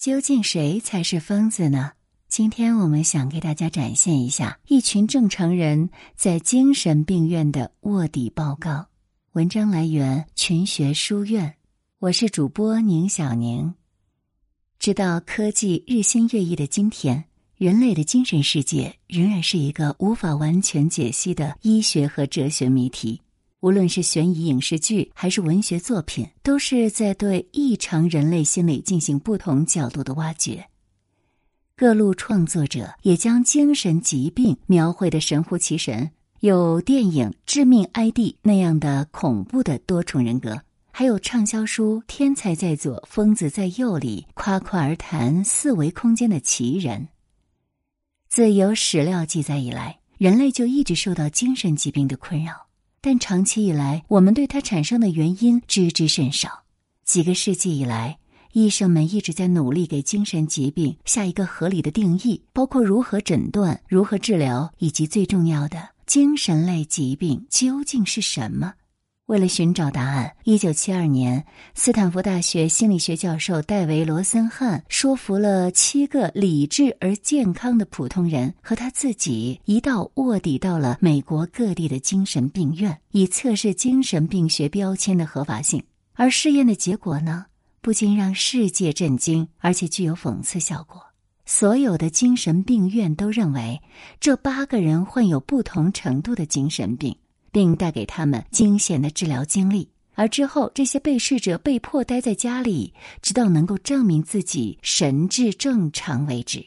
究竟谁才是疯子呢？今天我们想给大家展现一下一群正常人在精神病院的卧底报告。文章来源群学书院，我是主播宁小宁。知道科技日新月异的今天，人类的精神世界仍然是一个无法完全解析的医学和哲学谜题。无论是悬疑影视剧还是文学作品，都是在对异常人类心理进行不同角度的挖掘。各路创作者也将精神疾病描绘的神乎其神，有电影《致命 ID》那样的恐怖的多重人格，还有畅销书《天才在左，疯子在右》里夸夸而谈四维空间的奇人。自有史料记载以来，人类就一直受到精神疾病的困扰。但长期以来，我们对它产生的原因知之甚少。几个世纪以来，医生们一直在努力给精神疾病下一个合理的定义，包括如何诊断、如何治疗，以及最重要的，精神类疾病究竟是什么。为了寻找答案，一九七二年，斯坦福大学心理学教授戴维·罗森汉说服了七个理智而健康的普通人和他自己，一道卧底到了美国各地的精神病院，以测试精神病学标签的合法性。而试验的结果呢，不仅让世界震惊，而且具有讽刺效果。所有的精神病院都认为，这八个人患有不同程度的精神病。并带给他们惊险的治疗经历，而之后这些被试者被迫待在家里，直到能够证明自己神志正常为止。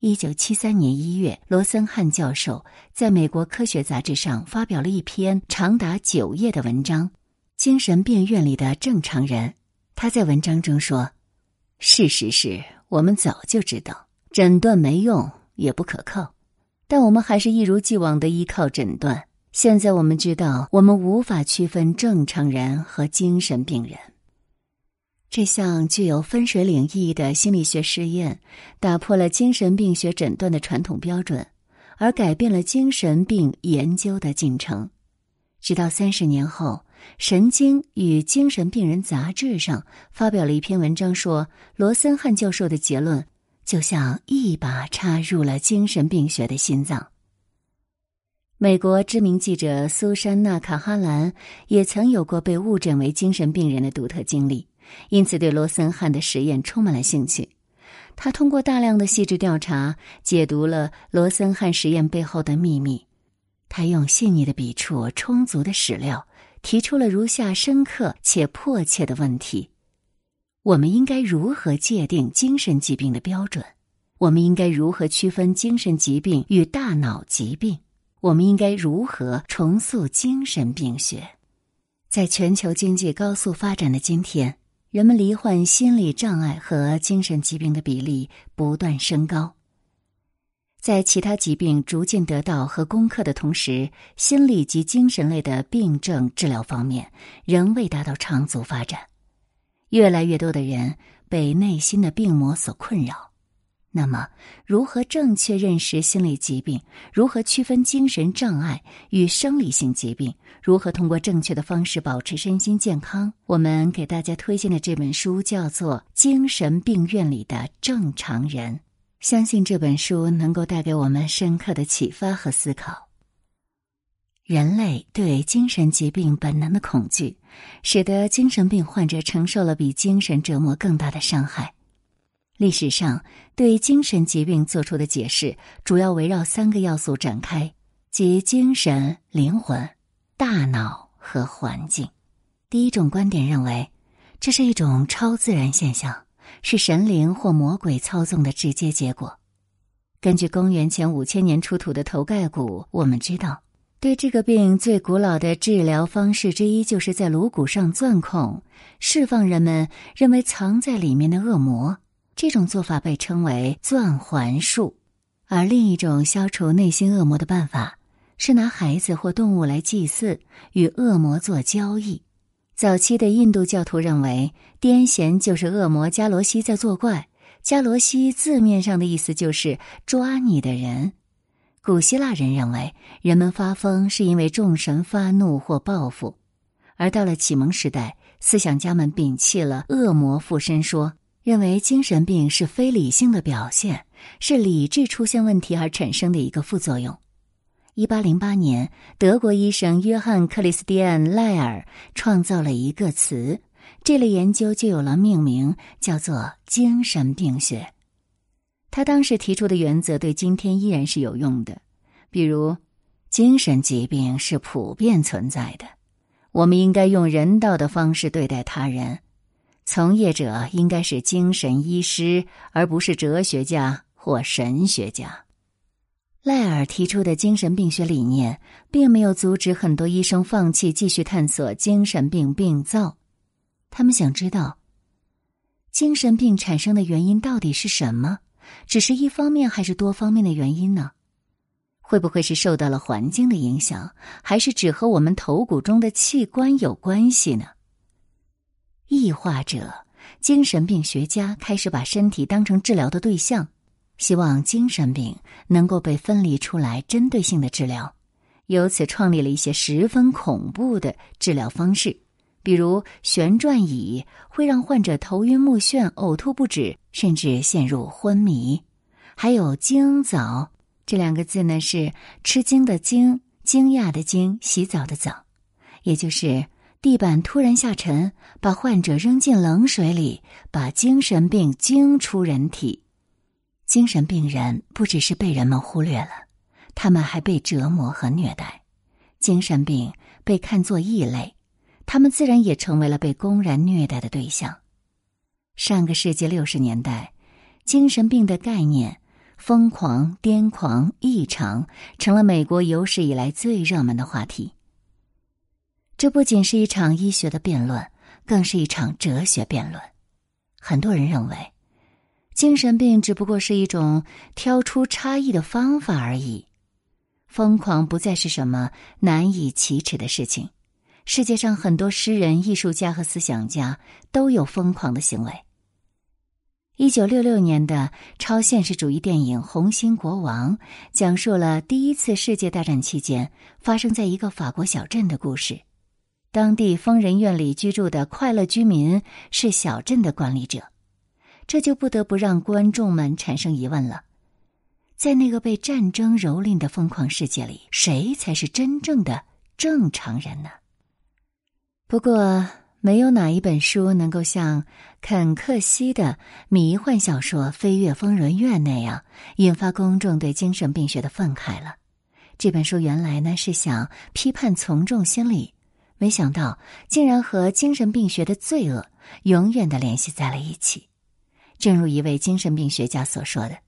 一九七三年一月，罗森汉教授在美国科学杂志上发表了一篇长达九页的文章《精神病院里的正常人》。他在文章中说：“事实是我们早就知道诊断没用，也不可靠，但我们还是一如既往的依靠诊断。”现在我们知道，我们无法区分正常人和精神病人。这项具有分水岭意义的心理学试验，打破了精神病学诊断的传统标准，而改变了精神病研究的进程。直到三十年后，《神经与精神病人》杂志上发表了一篇文章，说罗森汉教授的结论就像一把插入了精神病学的心脏。美国知名记者苏珊娜·卡哈兰也曾有过被误诊为精神病人的独特经历，因此对罗森汉的实验充满了兴趣。他通过大量的细致调查，解读了罗森汉实验背后的秘密。他用细腻的笔触、充足的史料，提出了如下深刻且迫切的问题：我们应该如何界定精神疾病的标准？我们应该如何区分精神疾病与大脑疾病？我们应该如何重塑精神病学？在全球经济高速发展的今天，人们罹患心理障碍和精神疾病的比例不断升高。在其他疾病逐渐得到和攻克的同时，心理及精神类的病症治疗方面仍未达到长足发展。越来越多的人被内心的病魔所困扰。那么，如何正确认识心理疾病？如何区分精神障碍与生理性疾病？如何通过正确的方式保持身心健康？我们给大家推荐的这本书叫做《精神病院里的正常人》，相信这本书能够带给我们深刻的启发和思考。人类对精神疾病本能的恐惧，使得精神病患者承受了比精神折磨更大的伤害。历史上对精神疾病做出的解释，主要围绕三个要素展开，即精神、灵魂、大脑和环境。第一种观点认为，这是一种超自然现象，是神灵或魔鬼操纵的直接结果。根据公元前五千年出土的头盖骨，我们知道，对这个病最古老的治疗方式之一，就是在颅骨上钻孔，释放人们认为藏在里面的恶魔。这种做法被称为钻环术，而另一种消除内心恶魔的办法是拿孩子或动物来祭祀，与恶魔做交易。早期的印度教徒认为癫痫就是恶魔加罗西在作怪，加罗西字面上的意思就是抓你的人。古希腊人认为人们发疯是因为众神发怒或报复，而到了启蒙时代，思想家们摒弃了恶魔附身说。认为精神病是非理性的表现，是理智出现问题而产生的一个副作用。一八零八年，德国医生约翰·克里斯蒂安·赖尔创造了一个词，这类研究就有了命名，叫做精神病学。他当时提出的原则对今天依然是有用的，比如，精神疾病是普遍存在的，我们应该用人道的方式对待他人，从业者应该是精神医师，而不是哲学家或神学家。赖尔提出的精神病学理念，并没有阻止很多医生放弃继续探索精神病病灶。他们想知道，精神病产生的原因到底是什么？只是一方面还是多方面的原因呢？会不会是受到了环境的影响，还是只和我们头骨中的器官有关系呢？异化者、精神病学家开始把身体当成治疗的对象。希望精神病能够被分离出来，针对性的治疗，由此创立了一些十分恐怖的治疗方式，比如旋转椅会让患者头晕目眩、呕吐不止，甚至陷入昏迷；还有惊澡，这两个字呢是吃惊的惊、惊讶的惊、洗澡的澡，也就是地板突然下沉，把患者扔进冷水里，把精神病惊出人体。精神病人不只是被人们忽略了，他们还被折磨和虐待。精神病被看作异类，他们自然也成为了被公然虐待的对象。上个世纪六十年代，精神病的概念“疯狂、癫狂、异常”成了美国有史以来最热门的话题。这不仅是一场医学的辩论，更是一场哲学辩论。很多人认为。精神病只不过是一种挑出差异的方法而已，疯狂不再是什么难以启齿的事情。世界上很多诗人、艺术家和思想家都有疯狂的行为。一九六六年的超现实主义电影《红心国王》讲述了第一次世界大战期间发生在一个法国小镇的故事。当地疯人院里居住的快乐居民是小镇的管理者。这就不得不让观众们产生疑问了：在那个被战争蹂躏的疯狂世界里，谁才是真正的正常人呢？不过，没有哪一本书能够像肯克西的迷幻小说《飞越疯人院》那样引发公众对精神病学的愤慨了。这本书原来呢是想批判从众心理，没想到竟然和精神病学的罪恶永远的联系在了一起。正如一位精神病学家所说的，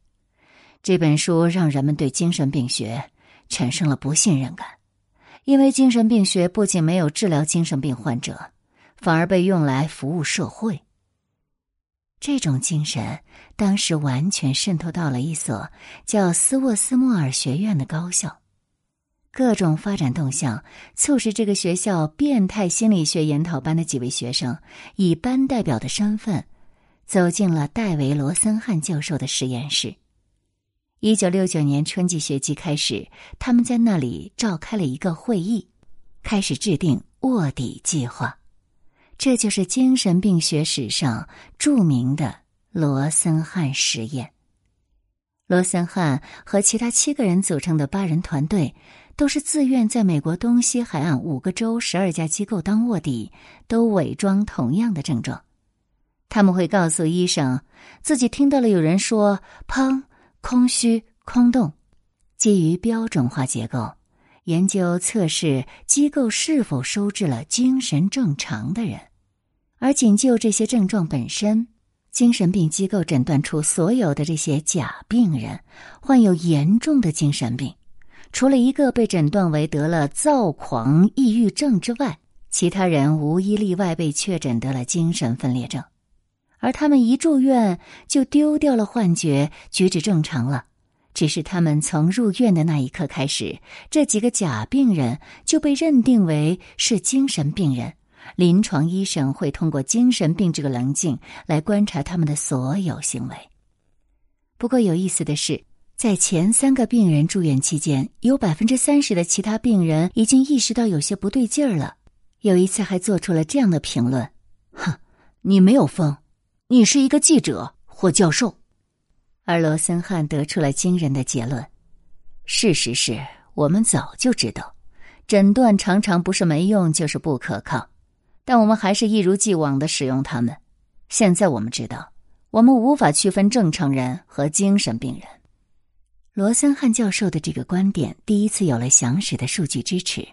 这本书让人们对精神病学产生了不信任感，因为精神病学不仅没有治疗精神病患者，反而被用来服务社会。这种精神当时完全渗透到了一所叫斯沃斯莫尔学院的高校，各种发展动向促使这个学校变态心理学研讨班的几位学生以班代表的身份。走进了戴维·罗森汉教授的实验室。一九六九年春季学期开始，他们在那里召开了一个会议，开始制定卧底计划。这就是精神病学史上著名的罗森汉实验。罗森汉和其他七个人组成的八人团队，都是自愿在美国东西海岸五个州、十二家机构当卧底，都伪装同样的症状。他们会告诉医生，自己听到了有人说“砰”，空虚、空洞。基于标准化结构，研究测试机构是否收治了精神正常的人，而仅就这些症状本身，精神病机构诊断出所有的这些假病人患有严重的精神病，除了一个被诊断为得了躁狂抑郁症之外，其他人无一例外被确诊得了精神分裂症。而他们一住院就丢掉了幻觉，举止正常了。只是他们从入院的那一刻开始，这几个假病人就被认定为是精神病人。临床医生会通过精神病这个棱镜来观察他们的所有行为。不过有意思的是，在前三个病人住院期间，有百分之三十的其他病人已经意识到有些不对劲儿了。有一次还做出了这样的评论：“哼，你没有疯。”你是一个记者或教授。而罗森汉得出了惊人的结论：事实是我们早就知道，诊断常常不是没用，就是不可靠，但我们还是一如既往的使用它们。现在我们知道，我们无法区分正常人和精神病人。罗森汉教授的这个观点第一次有了详实的数据支持，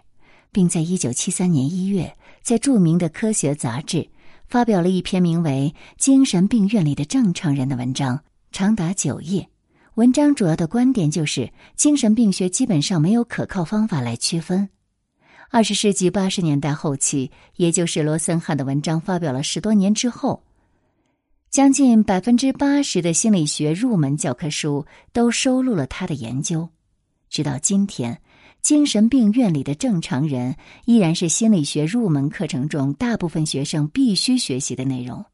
并在一九七三年一月，在著名的科学杂志发表了一篇名为《精神病院里的正常人》的文章，长达九页。文章主要的观点就是，精神病学基本上没有可靠方法来区分。二十世纪八十年代后期，也就是罗森汉的文章发表了十多年之后。将近百分之八十的心理学入门教科书都收录了他的研究。直到今天，精神病院里的正常人依然是心理学入门课程中大部分学生必须学习的内容。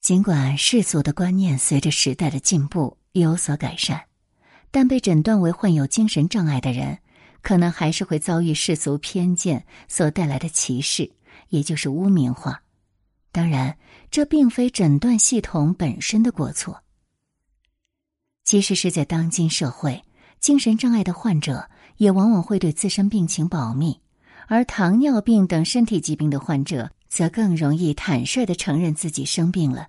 尽管世俗的观念随着时代的进步有所改善，但被诊断为患有精神障碍的人，可能还是会遭遇世俗偏见所带来的歧视，也就是污名化。当然，这并非诊断系统本身的过错。即使是在当今社会，精神障碍的患者也往往会对自身病情保密，而糖尿病等身体疾病的患者则更容易坦率的承认自己生病了。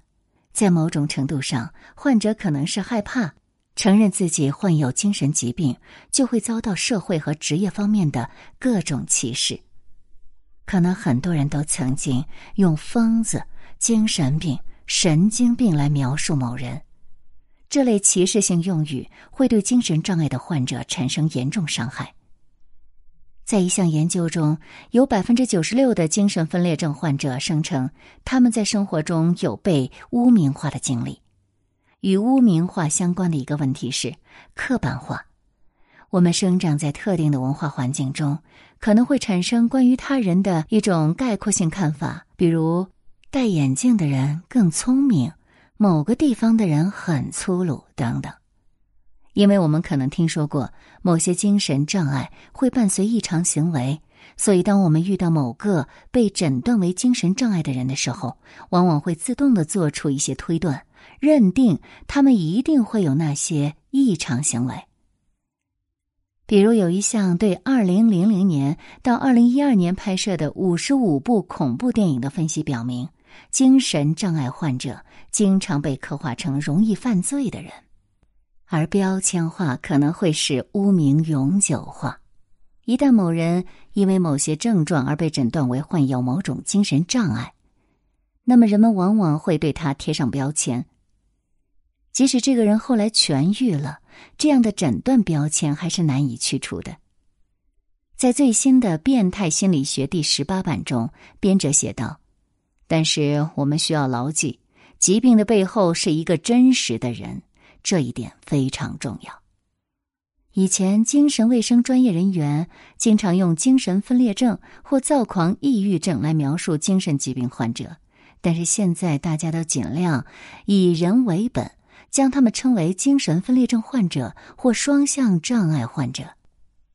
在某种程度上，患者可能是害怕承认自己患有精神疾病，就会遭到社会和职业方面的各种歧视。可能很多人都曾经用“疯子”“精神病”“神经病”来描述某人，这类歧视性用语会对精神障碍的患者产生严重伤害。在一项研究中，有百分之九十六的精神分裂症患者声称他们在生活中有被污名化的经历。与污名化相关的一个问题是刻板化。我们生长在特定的文化环境中。可能会产生关于他人的一种概括性看法，比如戴眼镜的人更聪明，某个地方的人很粗鲁等等。因为我们可能听说过某些精神障碍会伴随异常行为，所以当我们遇到某个被诊断为精神障碍的人的时候，往往会自动的做出一些推断，认定他们一定会有那些异常行为。比如有一项对二零零零年到二零一二年拍摄的五十五部恐怖电影的分析表明，精神障碍患者经常被刻画成容易犯罪的人，而标签化可能会使污名永久化。一旦某人因为某些症状而被诊断为患有某种精神障碍，那么人们往往会对他贴上标签。即使这个人后来痊愈了，这样的诊断标签还是难以去除的。在最新的《变态心理学》第十八版中，编者写道：“但是我们需要牢记，疾病的背后是一个真实的人，这一点非常重要。”以前，精神卫生专业人员经常用精神分裂症或躁狂抑郁症来描述精神疾病患者，但是现在大家都尽量以人为本。将他们称为精神分裂症患者或双向障碍患者，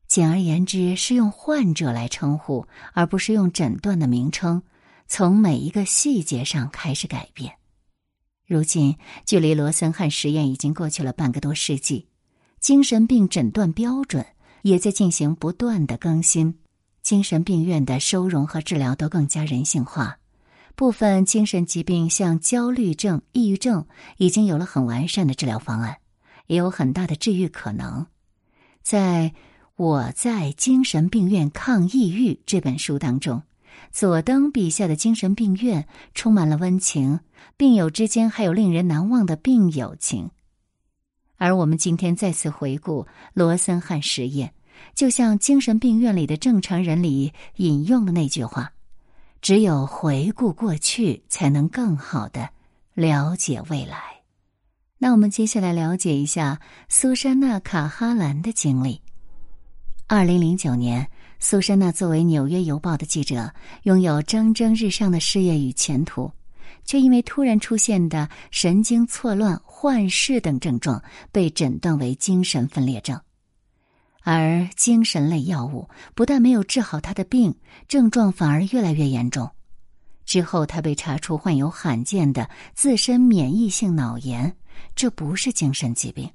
简而言之是用患者来称呼，而不是用诊断的名称。从每一个细节上开始改变。如今，距离罗森汉实验已经过去了半个多世纪，精神病诊断标准也在进行不断的更新，精神病院的收容和治疗都更加人性化。部分精神疾病，像焦虑症、抑郁症，已经有了很完善的治疗方案，也有很大的治愈可能。在我在精神病院抗抑郁这本书当中，佐登笔下的精神病院充满了温情，病友之间还有令人难忘的病友情。而我们今天再次回顾罗森汉实验，就像《精神病院里的正常人》里引用的那句话。只有回顾过去，才能更好的了解未来。那我们接下来了解一下苏珊娜·卡哈兰的经历。二零零九年，苏珊娜作为《纽约邮报》的记者，拥有蒸蒸日上的事业与前途，却因为突然出现的神经错乱、幻视等症状，被诊断为精神分裂症。而精神类药物不但没有治好他的病，症状反而越来越严重。之后，他被查出患有罕见的自身免疫性脑炎，这不是精神疾病。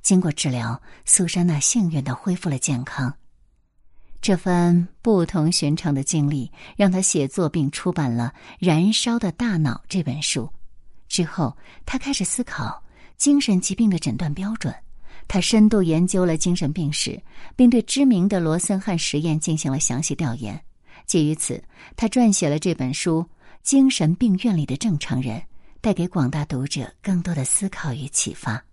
经过治疗，苏珊娜幸运的恢复了健康。这番不同寻常的经历，让他写作并出版了《燃烧的大脑》这本书。之后，他开始思考精神疾病的诊断标准。他深度研究了精神病史，并对知名的罗森汉实验进行了详细调研。基于此，他撰写了这本书《精神病院里的正常人》，带给广大读者更多的思考与启发。